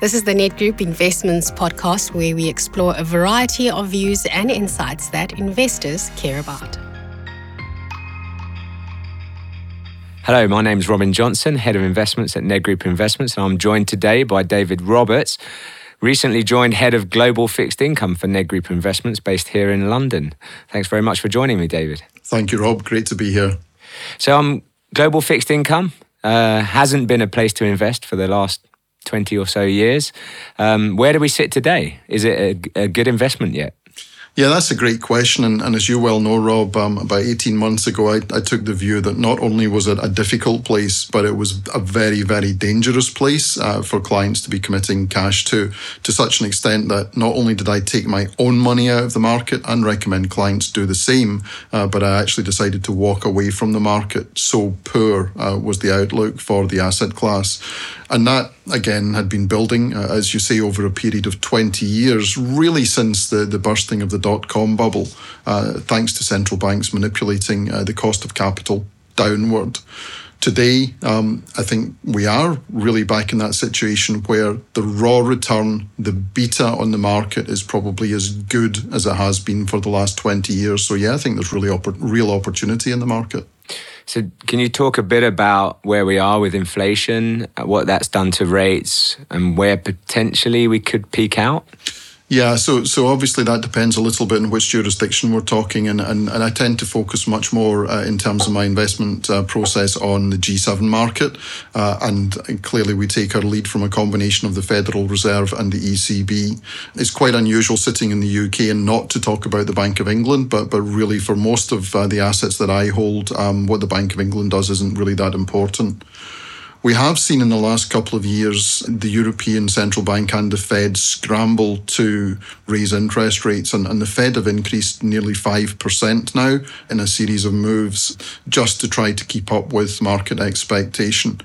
This is the Nedgroup Investments podcast where we explore a variety of views and insights that investors care about. Hello, my name is Robin Johnson, Head of Investments at Nedgroup Investments, and I'm joined today by David Roberts, recently joined Head of Global Fixed Income for Nedgroup Investments based here in London. Thanks very much for joining me, David. Thank you, Rob. Great to be here. So, um, Global Fixed Income uh, hasn't been a place to invest for the last 20 or so years. Um, where do we sit today? Is it a, a good investment yet? Yeah, that's a great question. And, and as you well know, Rob, um, about 18 months ago, I, I, took the view that not only was it a difficult place, but it was a very, very dangerous place uh, for clients to be committing cash to, to such an extent that not only did I take my own money out of the market and recommend clients do the same, uh, but I actually decided to walk away from the market. So poor uh, was the outlook for the asset class. And that, again, had been building, uh, as you say, over a period of 20 years, really since the, the bursting of the dot com bubble, uh, thanks to central banks manipulating uh, the cost of capital downward. Today, um, I think we are really back in that situation where the raw return, the beta on the market is probably as good as it has been for the last 20 years. So, yeah, I think there's really opp- real opportunity in the market. So, can you talk a bit about where we are with inflation, what that's done to rates, and where potentially we could peak out? Yeah, so so obviously that depends a little bit in which jurisdiction we're talking, and and, and I tend to focus much more uh, in terms of my investment uh, process on the G7 market, uh, and, and, clearly we take our lead from a combination of the Federal Reserve and the ECB. It's quite unusual sitting in the UK and not to talk about the Bank of England, but but really for most of uh, the assets that I hold, um, what the Bank of England does isn't really that important. We have seen in the last couple of years the European Central Bank and the Fed scramble to raise interest rates, and, and the Fed have increased nearly 5% now in a series of moves just to try to keep up with market expectation.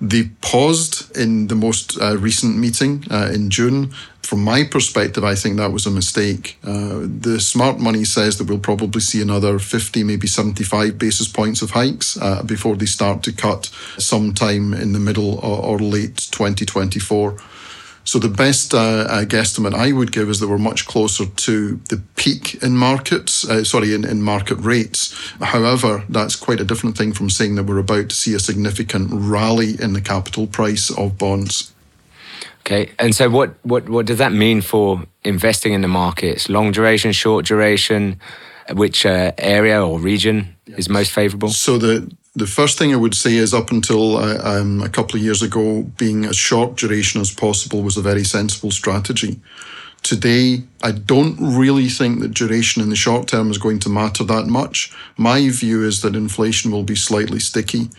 They paused in the most uh, recent meeting uh, in June. From my perspective, I think that was a mistake. Uh, the smart money says that we'll probably see another 50, maybe 75 basis points of hikes uh, before they start to cut sometime in the middle or, or late 2024. So the best uh, uh, guesstimate I would give is that we're much closer to the peak in markets, uh, sorry, in, in market rates. However, that's quite a different thing from saying that we're about to see a significant rally in the capital price of bonds. Okay, and so what, what, what does that mean for investing in the markets? Long duration, short duration? Which uh, area or region is most favourable? So the the first thing I would say is up until uh, um, a couple of years ago, being as short duration as possible was a very sensible strategy. Today, I don't really think that duration in the short term is going to matter that much. My view is that inflation will be slightly sticky.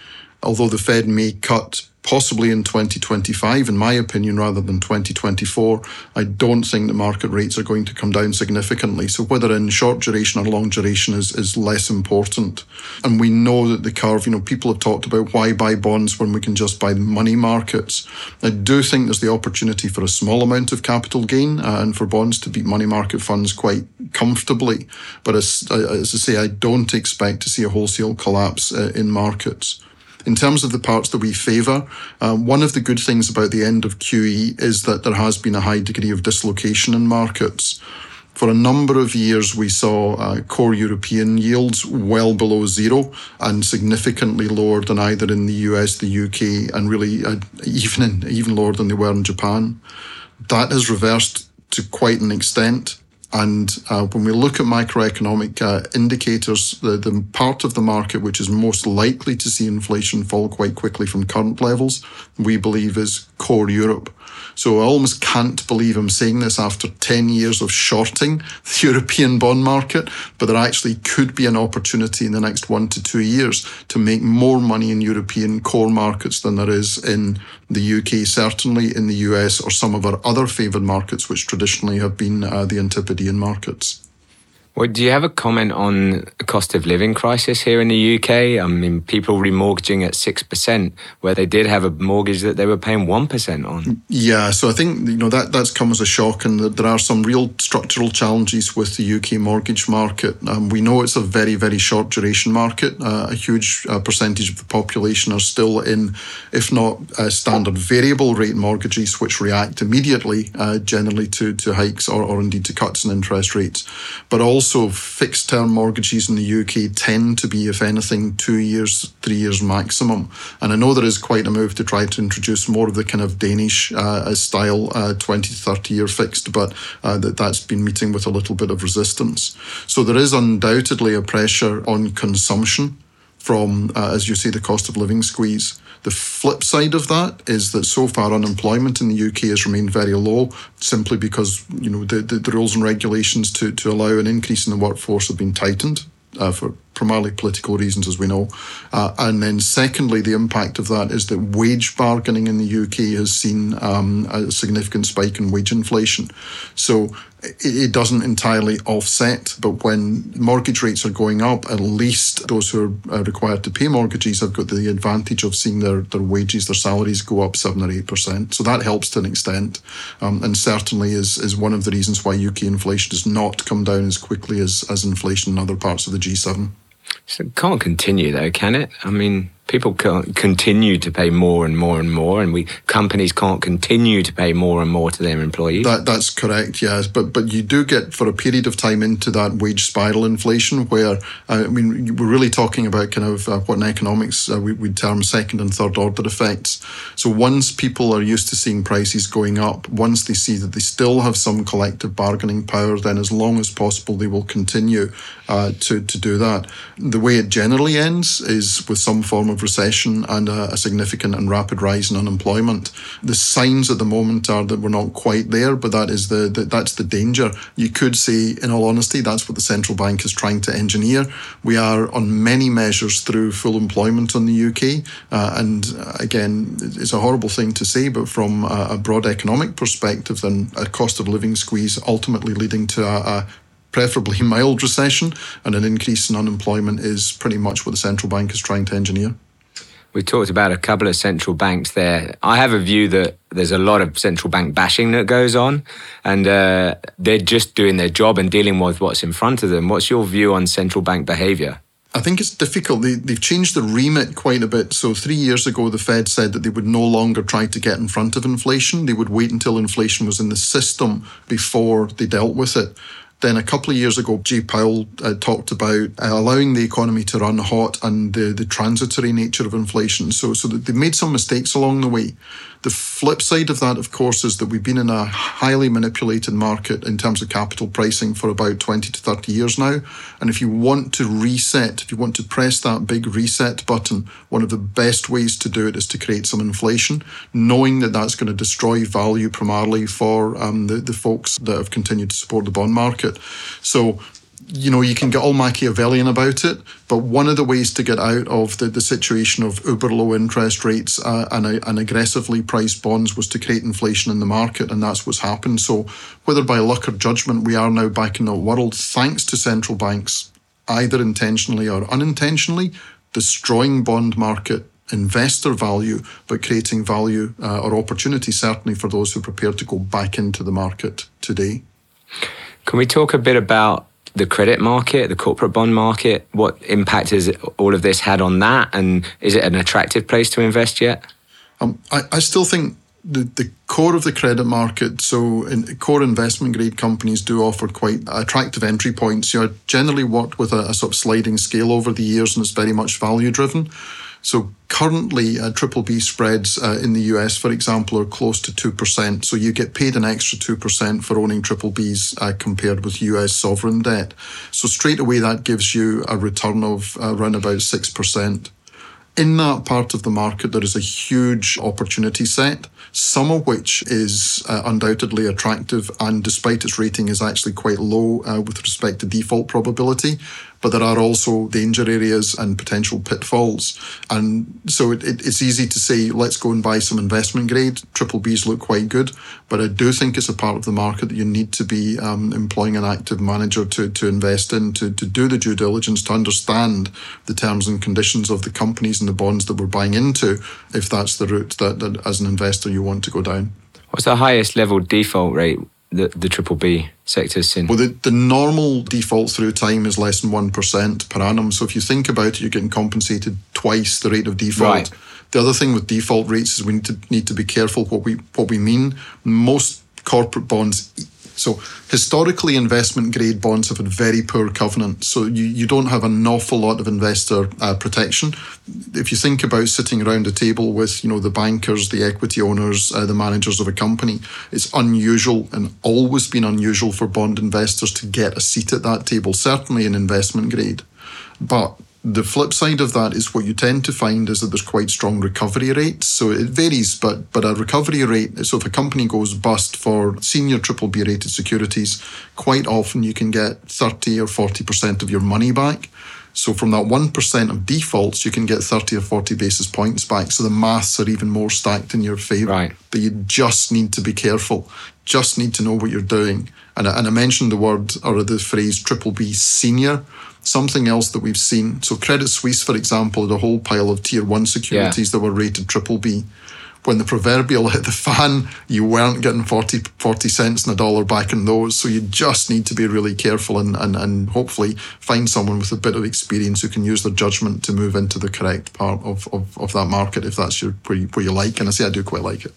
Although the Fed may cut possibly in 2025, in my opinion, rather than 2024, I don't think the market rates are going to come down significantly. So whether in short duration or long duration is, is less important. And we know that the curve, you know, people have talked about why buy bonds when we can just buy money markets. I do think there's the opportunity for a small amount of capital gain uh, and for bonds to beat money market funds quite comfortably. But as, as I say, I don't expect to see a wholesale collapse uh, in markets. In terms of the parts that we favour, um, one of the good things about the end of QE is that there has been a high degree of dislocation in markets. For a number of years, we saw uh, core European yields well below zero and significantly lower than either in the US, the UK, and really uh, even in, even lower than they were in Japan. That has reversed to quite an extent. And uh, when we look at macroeconomic uh, indicators, the, the part of the market which is most likely to see inflation fall quite quickly from current levels, we believe is core Europe. So I almost can't believe I'm saying this after 10 years of shorting the European bond market, but there actually could be an opportunity in the next one to two years to make more money in European core markets than there is in the UK, certainly in the US or some of our other favoured markets, which traditionally have been uh, the Antipodean markets. Well, do you have a comment on the cost of living crisis here in the UK? I mean, people remortgaging at 6% where they did have a mortgage that they were paying 1% on. Yeah, so I think, you know, that, that's come as a shock and that there are some real structural challenges with the UK mortgage market. Um, we know it's a very, very short duration market. Uh, a huge uh, percentage of the population are still in, if not uh, standard variable rate mortgages, which react immediately, uh, generally to, to hikes or, or indeed to cuts in interest rates. But also also fixed term mortgages in the UK tend to be, if anything, two years, three years maximum. And I know there is quite a move to try to introduce more of the kind of Danish uh, style uh, 20, 30 year fixed, but uh, that, that's been meeting with a little bit of resistance. So there is undoubtedly a pressure on consumption from, uh, as you say, the cost of living squeeze. The flip side of that is that so far unemployment in the UK has remained very low, simply because you know the, the, the rules and regulations to, to allow an increase in the workforce have been tightened uh, for primarily political reasons, as we know. Uh, and then, secondly, the impact of that is that wage bargaining in the UK has seen um, a significant spike in wage inflation. So it, doesn't entirely offset, but when mortgage rates are going up, at least those who are required to pay mortgages have got the advantage of seeing their, their wages, their salaries go up seven or eight percent. So that helps to an extent, um, and certainly is is one of the reasons why UK inflation does not come down as quickly as as inflation in other parts of the G7. It can't continue though, can it? I mean, people can't continue to pay more and more and more, and we companies can't continue to pay more and more to their employees. That, that's correct, yes. But but you do get for a period of time into that wage spiral inflation, where uh, I mean we're really talking about kind of uh, what in economics uh, we would term second and third order effects. So once people are used to seeing prices going up, once they see that they still have some collective bargaining power, then as long as possible they will continue uh, to to do that. The way it generally ends is with some form of of recession and a, a, significant and rapid rise in unemployment. The signs at the moment are that we're not quite there, but that is the, the that's the danger. You could say, in all honesty, that's what the central bank is trying to engineer. We are on many measures through full employment in the UK, uh, and uh, again, it's a horrible thing to say, but from a, a broad economic perspective, then a cost of living squeeze ultimately leading to a, a preferably mild recession, and an increase in unemployment is pretty much what the central bank is trying to engineer. We talked about a couple of central banks there. I have a view that there's a lot of central bank bashing that goes on, and uh, they're just doing their job and dealing with what's in front of them. What's your view on central bank behaviour? I think it's difficult. They, they've changed the remit quite a bit. So, three years ago, the Fed said that they would no longer try to get in front of inflation. They would wait until inflation was in the system before they dealt with it. Then a couple of years ago, Jay Powell uh, talked about uh, allowing the economy to run hot and the, the transitory nature of inflation. So, so they made some mistakes along the way. The flip side of that, of course, is that we've been in a highly manipulated market in terms of capital pricing for about 20 to 30 years now. And if you want to reset, if you want to press that big reset button, one of the best ways to do it is to create some inflation, knowing that that's going to destroy value primarily for um, the, the folks that have continued to support the bond market. So you know, you can get all Machiavellian about it, but one of the ways to get out of the, the situation of uber low interest rates uh, and, and aggressively priced bonds was to create inflation in the market, and that's what's happened. So, whether by luck or judgment, we are now back in the world thanks to central banks, either intentionally or unintentionally, destroying bond market investor value, but creating value uh, or opportunity certainly for those who are prepared to go back into the market today. Can we talk a bit about the credit market, the corporate bond market? What impact has all of this had on that? And is it an attractive place to invest yet? Um, I, I still think the, the core of the credit market, so in, core investment grade companies do offer quite attractive entry points. You know, generally worked with a, a sort of sliding scale over the years and it's very much value driven. So currently, uh, triple B spreads uh, in the US, for example, are close to 2%. So you get paid an extra 2% for owning triple Bs uh, compared with US sovereign debt. So straight away, that gives you a return of uh, around about 6% in that part of the market, there is a huge opportunity set, some of which is uh, undoubtedly attractive and despite its rating is actually quite low uh, with respect to default probability. But there are also danger areas and potential pitfalls. And so it, it, it's easy to say, let's go and buy some investment grade. Triple Bs look quite good, but I do think it's a part of the market that you need to be um, employing an active manager to, to invest in, to, to do the due diligence, to understand the terms and conditions of the companies and the bonds that we're buying into, if that's the route that, that as an investor you want to go down. What's the highest level default rate that the triple B sector has seen? Well, the, the normal default through time is less than 1% per annum. So if you think about it, you're getting compensated twice the rate of default. Right. The other thing with default rates is we need to need to be careful what we what we mean. Most corporate bonds so historically, investment grade bonds have had very poor covenant. So you, you don't have an awful lot of investor uh, protection. If you think about sitting around a table with, you know, the bankers, the equity owners, uh, the managers of a company, it's unusual and always been unusual for bond investors to get a seat at that table, certainly in investment grade. But the flip side of that is what you tend to find is that there's quite strong recovery rates. So it varies, but but a recovery rate. So if a company goes bust for senior triple B rated securities, quite often you can get 30 or 40 percent of your money back. So from that 1% of defaults, you can get 30 or 40 basis points back. So the maths are even more stacked in your favor. Right. But you just need to be careful. Just need to know what you're doing. And I, and I mentioned the word or the phrase triple B senior something else that we've seen. So Credit Suisse, for example, had a whole pile of tier one securities yeah. that were rated triple B. When the proverbial hit the fan, you weren't getting 40, 40 cents in a dollar back in those. So you just need to be really careful and, and, and hopefully find someone with a bit of experience who can use their judgment to move into the correct part of, of, of that market if that's your where you, where you like. And I say I do quite like it.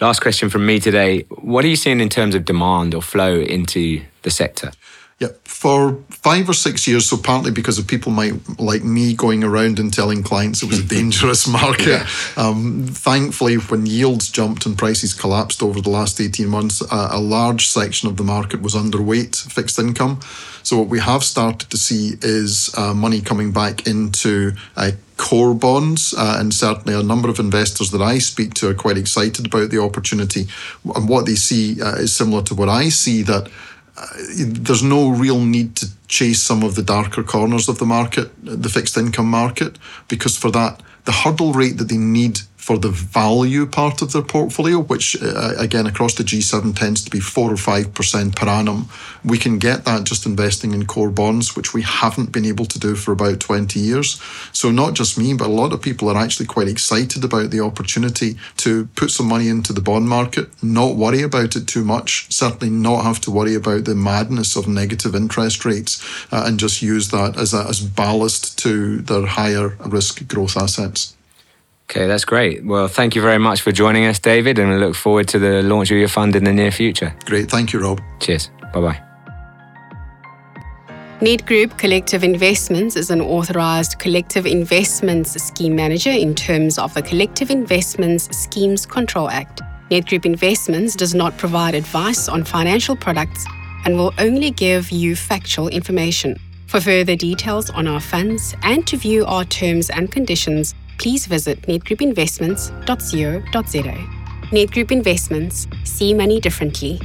Last question from me today. What are you seeing in terms of demand or flow into the sector? Yeah, for five or six years, so partly because of people might like me going around and telling clients it was a dangerous market. Yeah. Um, thankfully, when yields jumped and prices collapsed over the last 18 months, uh, a large section of the market was underweight fixed income. So, what we have started to see is uh, money coming back into uh, core bonds, uh, and certainly a number of investors that I speak to are quite excited about the opportunity. And what they see uh, is similar to what I see that Uh, there's no real need to chase some of the darker corners of the market, uh, the fixed income market, because for that, the hurdle rate that they need for the value part of their portfolio, which uh, again across the G7 tends to be four or five percent per annum. We can get that just investing in core bonds, which we haven't been able to do for about 20 years. So, not just me, but a lot of people are actually quite excited about the opportunity to put some money into the bond market, not worry about it too much, certainly not have to worry about the madness of negative interest rates, uh, and just use that as, a, as ballast to their higher risk growth assets. Okay, that's great. Well, thank you very much for joining us, David, and we look forward to the launch of your fund in the near future. Great. Thank you, Rob. Cheers. Bye bye. Nedgroup Collective Investments is an authorised collective investments scheme manager in terms of the Collective Investments Schemes Control Act. Nedgroup Investments does not provide advice on financial products and will only give you factual information. For further details on our funds and to view our terms and conditions, please visit nedgroupinvestments.co.za. Nedgroup Investments, see money differently.